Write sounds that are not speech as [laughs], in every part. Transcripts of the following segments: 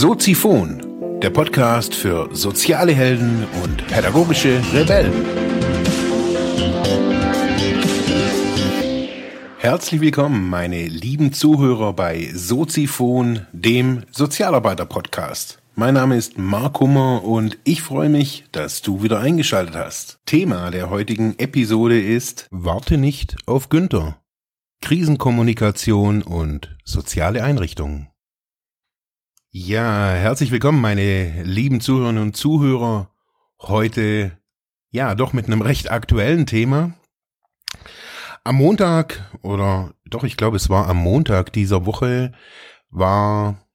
Soziphon, der Podcast für soziale Helden und pädagogische Rebellen. Herzlich willkommen, meine lieben Zuhörer bei Soziphon, dem Sozialarbeiter-Podcast. Mein Name ist Mark Hummer und ich freue mich, dass du wieder eingeschaltet hast. Thema der heutigen Episode ist Warte nicht auf Günther. Krisenkommunikation und soziale Einrichtungen. Ja, herzlich willkommen, meine lieben Zuhörerinnen und Zuhörer. Heute, ja, doch mit einem recht aktuellen Thema. Am Montag, oder doch, ich glaube, es war am Montag dieser Woche, war,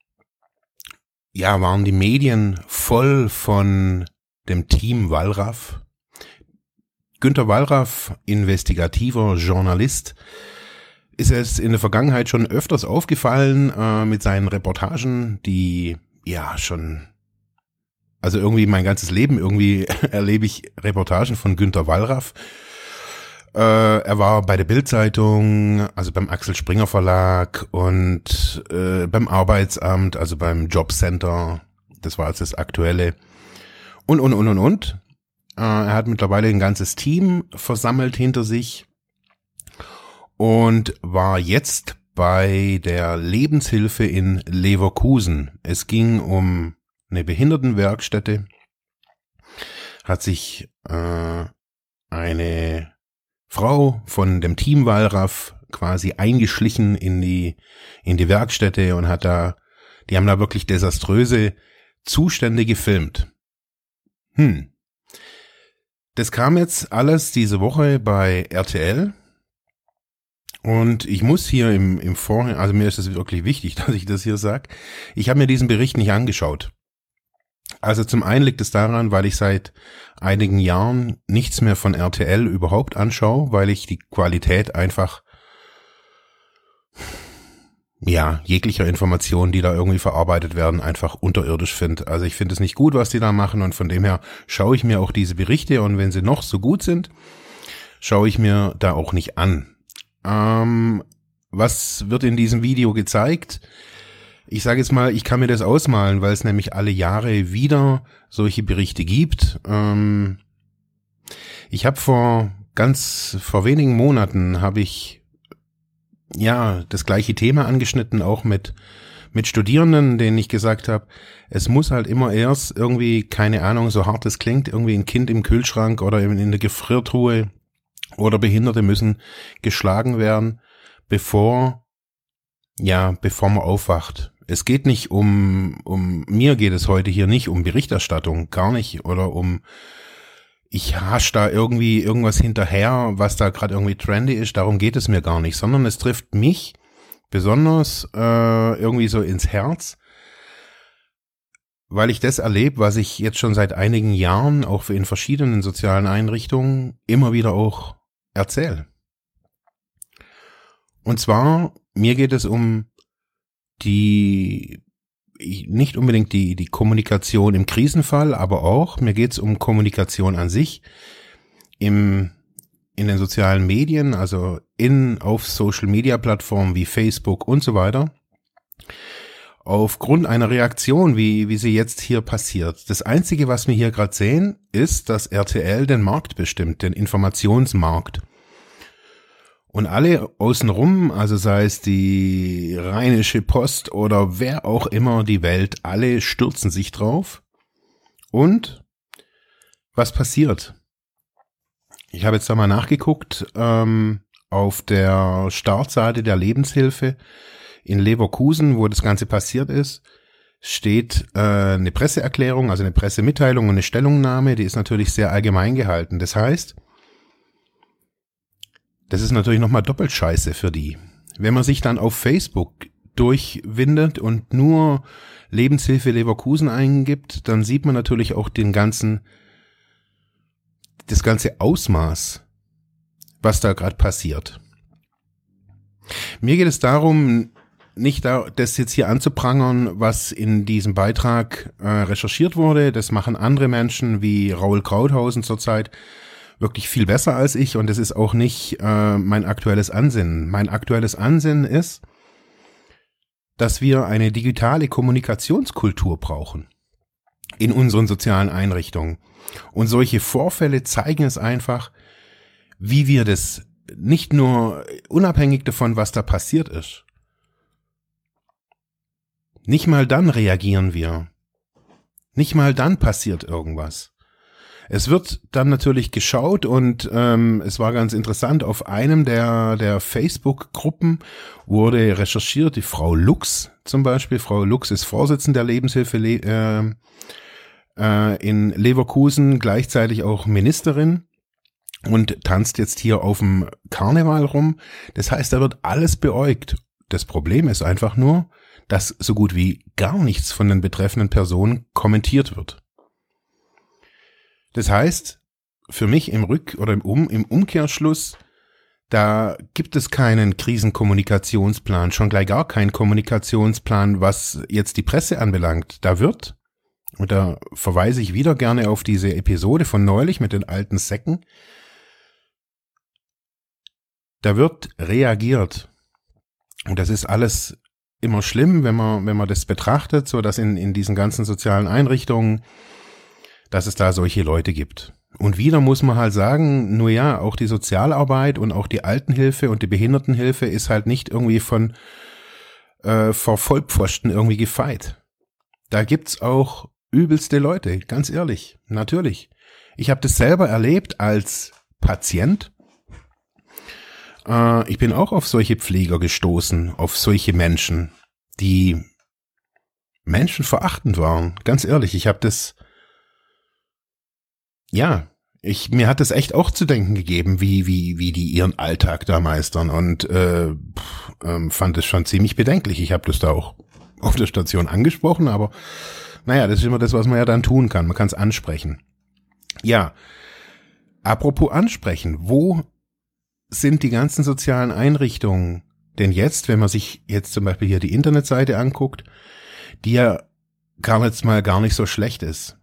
ja, waren die Medien voll von dem Team Wallraff. Günter Wallraff, investigativer Journalist, ist es in der Vergangenheit schon öfters aufgefallen äh, mit seinen Reportagen, die ja schon, also irgendwie mein ganzes Leben irgendwie [laughs] erlebe ich Reportagen von Günter Wallraff. Äh, er war bei der Bildzeitung, also beim Axel Springer Verlag und äh, beim Arbeitsamt, also beim Jobcenter. Das war jetzt das aktuelle. Und, und, und, und, und. Äh, er hat mittlerweile ein ganzes Team versammelt hinter sich und war jetzt bei der Lebenshilfe in Leverkusen. Es ging um eine Behindertenwerkstätte, hat sich äh, eine Frau von dem Team Wallraff quasi eingeschlichen in die in die Werkstätte und hat da die haben da wirklich desaströse Zustände gefilmt. Hm. Das kam jetzt alles diese Woche bei RTL und ich muss hier im, im Vorhinein, also mir ist es wirklich wichtig, [laughs] dass ich das hier sage, ich habe mir diesen Bericht nicht angeschaut. Also zum einen liegt es daran, weil ich seit einigen Jahren nichts mehr von RTL überhaupt anschaue, weil ich die Qualität einfach ja, jeglicher Informationen, die da irgendwie verarbeitet werden, einfach unterirdisch finde. Also ich finde es nicht gut, was die da machen und von dem her schaue ich mir auch diese Berichte und wenn sie noch so gut sind, schaue ich mir da auch nicht an. Ähm, was wird in diesem Video gezeigt? Ich sage jetzt mal, ich kann mir das ausmalen, weil es nämlich alle Jahre wieder solche Berichte gibt. Ähm, ich habe vor ganz vor wenigen Monaten habe ich ja das gleiche Thema angeschnitten, auch mit mit Studierenden, denen ich gesagt habe, es muss halt immer erst irgendwie, keine Ahnung, so hart es klingt, irgendwie ein Kind im Kühlschrank oder in der Gefriertruhe oder Behinderte müssen geschlagen werden, bevor, ja, bevor man aufwacht. Es geht nicht um, um, mir geht es heute hier nicht um Berichterstattung, gar nicht, oder um, ich hasch da irgendwie irgendwas hinterher, was da gerade irgendwie trendy ist, darum geht es mir gar nicht, sondern es trifft mich besonders äh, irgendwie so ins Herz, weil ich das erlebe, was ich jetzt schon seit einigen Jahren auch in verschiedenen sozialen Einrichtungen immer wieder auch erzähl. Und zwar, mir geht es um die, nicht unbedingt die, die Kommunikation im Krisenfall, aber auch, mir geht es um Kommunikation an sich im, in den sozialen Medien, also in, auf Social Media Plattformen wie Facebook und so weiter. Aufgrund einer Reaktion, wie, wie sie jetzt hier passiert. Das einzige, was wir hier gerade sehen, ist, dass RTL den Markt bestimmt, den Informationsmarkt. Und alle außenrum, also sei es die Rheinische Post oder wer auch immer die Welt, alle stürzen sich drauf. Und was passiert? Ich habe jetzt da mal nachgeguckt ähm, auf der Startseite der Lebenshilfe in Leverkusen, wo das Ganze passiert ist, steht äh, eine Presseerklärung, also eine Pressemitteilung und eine Stellungnahme, die ist natürlich sehr allgemein gehalten. Das heißt, das ist natürlich nochmal doppelt scheiße für die. Wenn man sich dann auf Facebook durchwindet und nur Lebenshilfe Leverkusen eingibt, dann sieht man natürlich auch den ganzen, das ganze Ausmaß, was da gerade passiert. Mir geht es darum, nicht da, das jetzt hier anzuprangern, was in diesem Beitrag äh, recherchiert wurde. Das machen andere Menschen wie Raul Krauthausen zurzeit wirklich viel besser als ich und es ist auch nicht äh, mein aktuelles Ansinnen. Mein aktuelles Ansinnen ist, dass wir eine digitale Kommunikationskultur brauchen in unseren sozialen Einrichtungen. Und solche Vorfälle zeigen es einfach, wie wir das nicht nur unabhängig davon, was da passiert ist. Nicht mal dann reagieren wir. Nicht mal dann passiert irgendwas. Es wird dann natürlich geschaut und ähm, es war ganz interessant, auf einem der, der Facebook-Gruppen wurde recherchiert, die Frau Lux zum Beispiel. Frau Lux ist Vorsitzende der Lebenshilfe äh, äh, in Leverkusen, gleichzeitig auch Ministerin und tanzt jetzt hier auf dem Karneval rum. Das heißt, da wird alles beäugt. Das Problem ist einfach nur, dass so gut wie gar nichts von den betreffenden Personen kommentiert wird. Das heißt, für mich im Rück- oder im, um im Umkehrschluss, da gibt es keinen Krisenkommunikationsplan, schon gleich gar keinen Kommunikationsplan, was jetzt die Presse anbelangt. Da wird, und da verweise ich wieder gerne auf diese Episode von neulich mit den alten Säcken, da wird reagiert. Und das ist alles immer schlimm, wenn man, wenn man das betrachtet, so dass in, in diesen ganzen sozialen Einrichtungen, dass es da solche Leute gibt. Und wieder muss man halt sagen, nur ja, auch die Sozialarbeit und auch die Altenhilfe und die Behindertenhilfe ist halt nicht irgendwie von äh, vor Vollpfosten irgendwie gefeit. Da gibt's auch übelste Leute, ganz ehrlich, natürlich. Ich habe das selber erlebt als Patient. Äh, ich bin auch auf solche Pfleger gestoßen, auf solche Menschen, die menschenverachtend waren. Ganz ehrlich, ich habe das, ja, ich mir hat es echt auch zu denken gegeben, wie wie wie die ihren Alltag da meistern und äh, pff, ähm, fand es schon ziemlich bedenklich. Ich habe das da auch auf der Station angesprochen, aber naja, das ist immer das, was man ja dann tun kann. Man kann es ansprechen. Ja, apropos ansprechen, wo sind die ganzen sozialen Einrichtungen denn jetzt, wenn man sich jetzt zum Beispiel hier die Internetseite anguckt, die ja gar jetzt mal gar nicht so schlecht ist.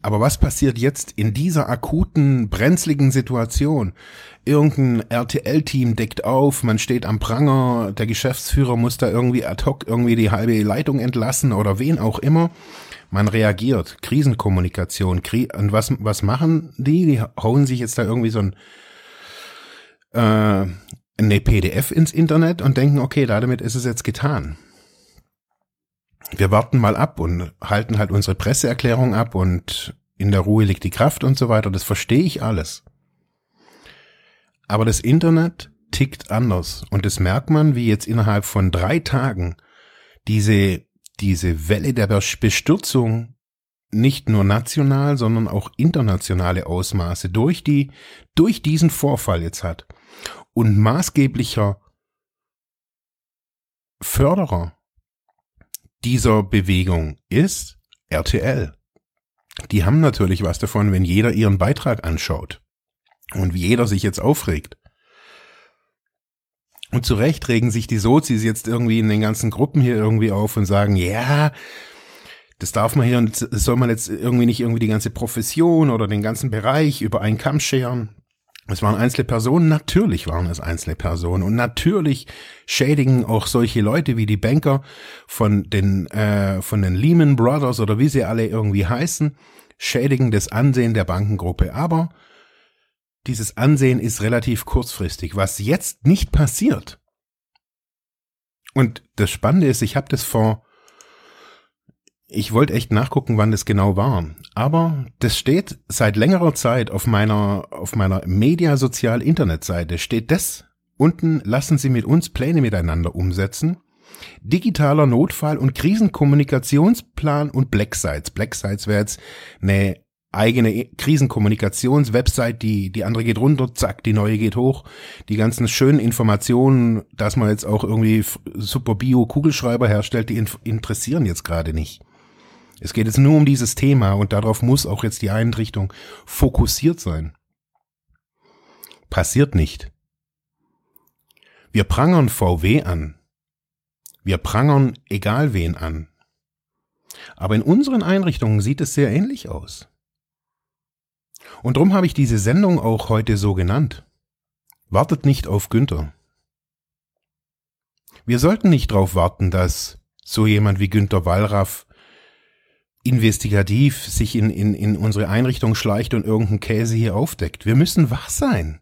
Aber was passiert jetzt in dieser akuten, brenzligen Situation? Irgendein RTL-Team deckt auf, man steht am Pranger, der Geschäftsführer muss da irgendwie ad hoc irgendwie die halbe Leitung entlassen oder wen auch immer. Man reagiert. Krisenkommunikation. Kri und was, was machen die? Die hauen sich jetzt da irgendwie so ein, äh, eine PDF ins Internet und denken, okay, damit ist es jetzt getan. Wir warten mal ab und halten halt unsere Presseerklärung ab und in der Ruhe liegt die Kraft und so weiter. Das verstehe ich alles. Aber das Internet tickt anders und das merkt man, wie jetzt innerhalb von drei Tagen diese, diese Welle der Bestürzung nicht nur national, sondern auch internationale Ausmaße durch die, durch diesen Vorfall jetzt hat und maßgeblicher Förderer dieser Bewegung ist RTL. Die haben natürlich was davon, wenn jeder ihren Beitrag anschaut und wie jeder sich jetzt aufregt. Und zu Recht regen sich die Sozis jetzt irgendwie in den ganzen Gruppen hier irgendwie auf und sagen, ja, das darf man hier und soll man jetzt irgendwie nicht irgendwie die ganze Profession oder den ganzen Bereich über einen Kamm scheren. Es waren einzelne Personen, natürlich waren es einzelne Personen und natürlich schädigen auch solche Leute wie die Banker von den äh, von den Lehman Brothers oder wie sie alle irgendwie heißen, schädigen das Ansehen der Bankengruppe. Aber dieses Ansehen ist relativ kurzfristig, was jetzt nicht passiert. Und das Spannende ist, ich habe das vor ich wollte echt nachgucken, wann das genau war. Aber das steht seit längerer Zeit auf meiner, auf meiner Mediasozial-Internetseite. Steht das unten, lassen Sie mit uns Pläne miteinander umsetzen. Digitaler Notfall- und Krisenkommunikationsplan und Black Black wäre jetzt eine eigene Krisenkommunikations-Website, die, die andere geht runter, zack, die neue geht hoch. Die ganzen schönen Informationen, dass man jetzt auch irgendwie super Bio-Kugelschreiber herstellt, die interessieren jetzt gerade nicht. Es geht jetzt nur um dieses Thema und darauf muss auch jetzt die Einrichtung fokussiert sein. Passiert nicht. Wir prangern VW an. Wir prangern egal wen an. Aber in unseren Einrichtungen sieht es sehr ähnlich aus. Und darum habe ich diese Sendung auch heute so genannt. Wartet nicht auf Günther. Wir sollten nicht darauf warten, dass so jemand wie Günter Wallraff investigativ sich in, in, in unsere Einrichtung schleicht und irgendeinen Käse hier aufdeckt. Wir müssen wach sein.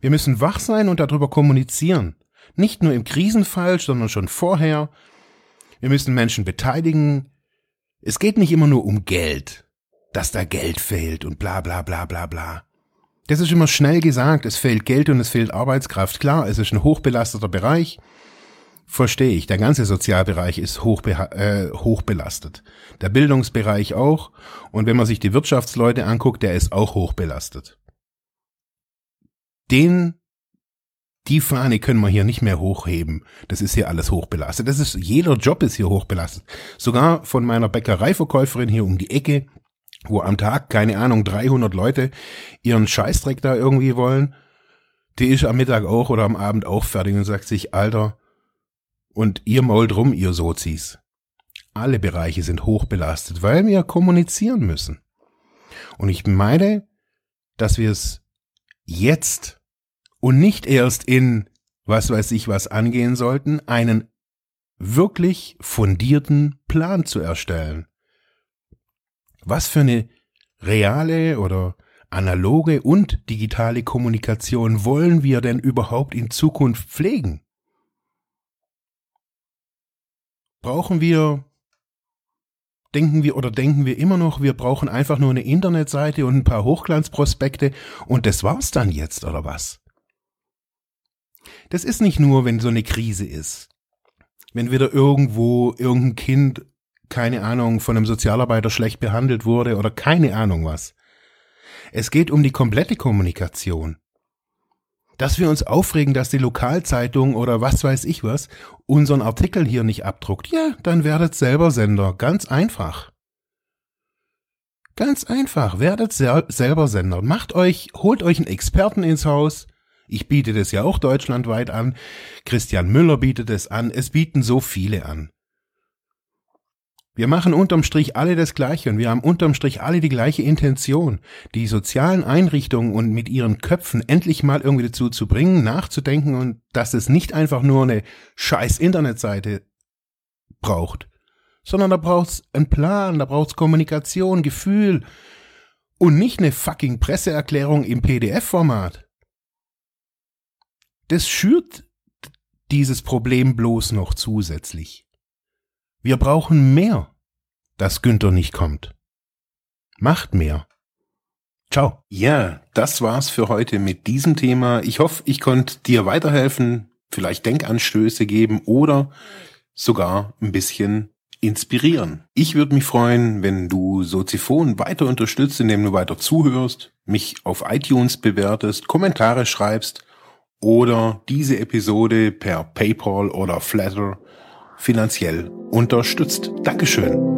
Wir müssen wach sein und darüber kommunizieren. Nicht nur im Krisenfall, sondern schon vorher. Wir müssen Menschen beteiligen. Es geht nicht immer nur um Geld, dass da Geld fehlt und bla bla bla bla bla. Das ist immer schnell gesagt, es fehlt Geld und es fehlt Arbeitskraft. Klar, es ist ein hochbelasteter Bereich. Verstehe ich. Der ganze Sozialbereich ist hochbe äh, hochbelastet. Der Bildungsbereich auch. Und wenn man sich die Wirtschaftsleute anguckt, der ist auch hochbelastet. Den, die Fahne können wir hier nicht mehr hochheben. Das ist hier alles hochbelastet. Das ist, jeder Job ist hier hochbelastet. Sogar von meiner Bäckereiverkäuferin hier um die Ecke, wo am Tag, keine Ahnung, 300 Leute ihren Scheißdreck da irgendwie wollen, die ist am Mittag auch oder am Abend auch fertig und sagt sich, Alter, und ihr mault rum, ihr Sozis. Alle Bereiche sind hochbelastet, weil wir kommunizieren müssen. Und ich meine, dass wir es jetzt und nicht erst in was weiß ich was angehen sollten, einen wirklich fundierten Plan zu erstellen. Was für eine reale oder analoge und digitale Kommunikation wollen wir denn überhaupt in Zukunft pflegen? Brauchen wir, denken wir oder denken wir immer noch, wir brauchen einfach nur eine Internetseite und ein paar Hochglanzprospekte und das war's dann jetzt oder was? Das ist nicht nur, wenn so eine Krise ist. Wenn wieder irgendwo irgendein Kind, keine Ahnung, von einem Sozialarbeiter schlecht behandelt wurde oder keine Ahnung was. Es geht um die komplette Kommunikation dass wir uns aufregen, dass die Lokalzeitung oder was weiß ich was unseren Artikel hier nicht abdruckt. Ja, dann werdet selber Sender. Ganz einfach. Ganz einfach. Werdet sel selber Sender. Macht euch, holt euch einen Experten ins Haus. Ich biete das ja auch deutschlandweit an. Christian Müller bietet es an. Es bieten so viele an. Wir machen unterm Strich alle das Gleiche und wir haben unterm Strich alle die gleiche Intention, die sozialen Einrichtungen und mit ihren Köpfen endlich mal irgendwie dazu zu bringen, nachzudenken und dass es nicht einfach nur eine scheiß Internetseite braucht, sondern da braucht's einen Plan, da braucht's Kommunikation, Gefühl und nicht eine fucking Presseerklärung im PDF-Format. Das schürt dieses Problem bloß noch zusätzlich. Wir brauchen mehr, dass Günther nicht kommt. Macht mehr. Ciao. Ja, das war's für heute mit diesem Thema. Ich hoffe, ich konnte dir weiterhelfen, vielleicht Denkanstöße geben oder sogar ein bisschen inspirieren. Ich würde mich freuen, wenn du Soziphon weiter unterstützt, indem du weiter zuhörst, mich auf iTunes bewertest, Kommentare schreibst oder diese Episode per PayPal oder Flatter finanziell unterstützt. Dankeschön.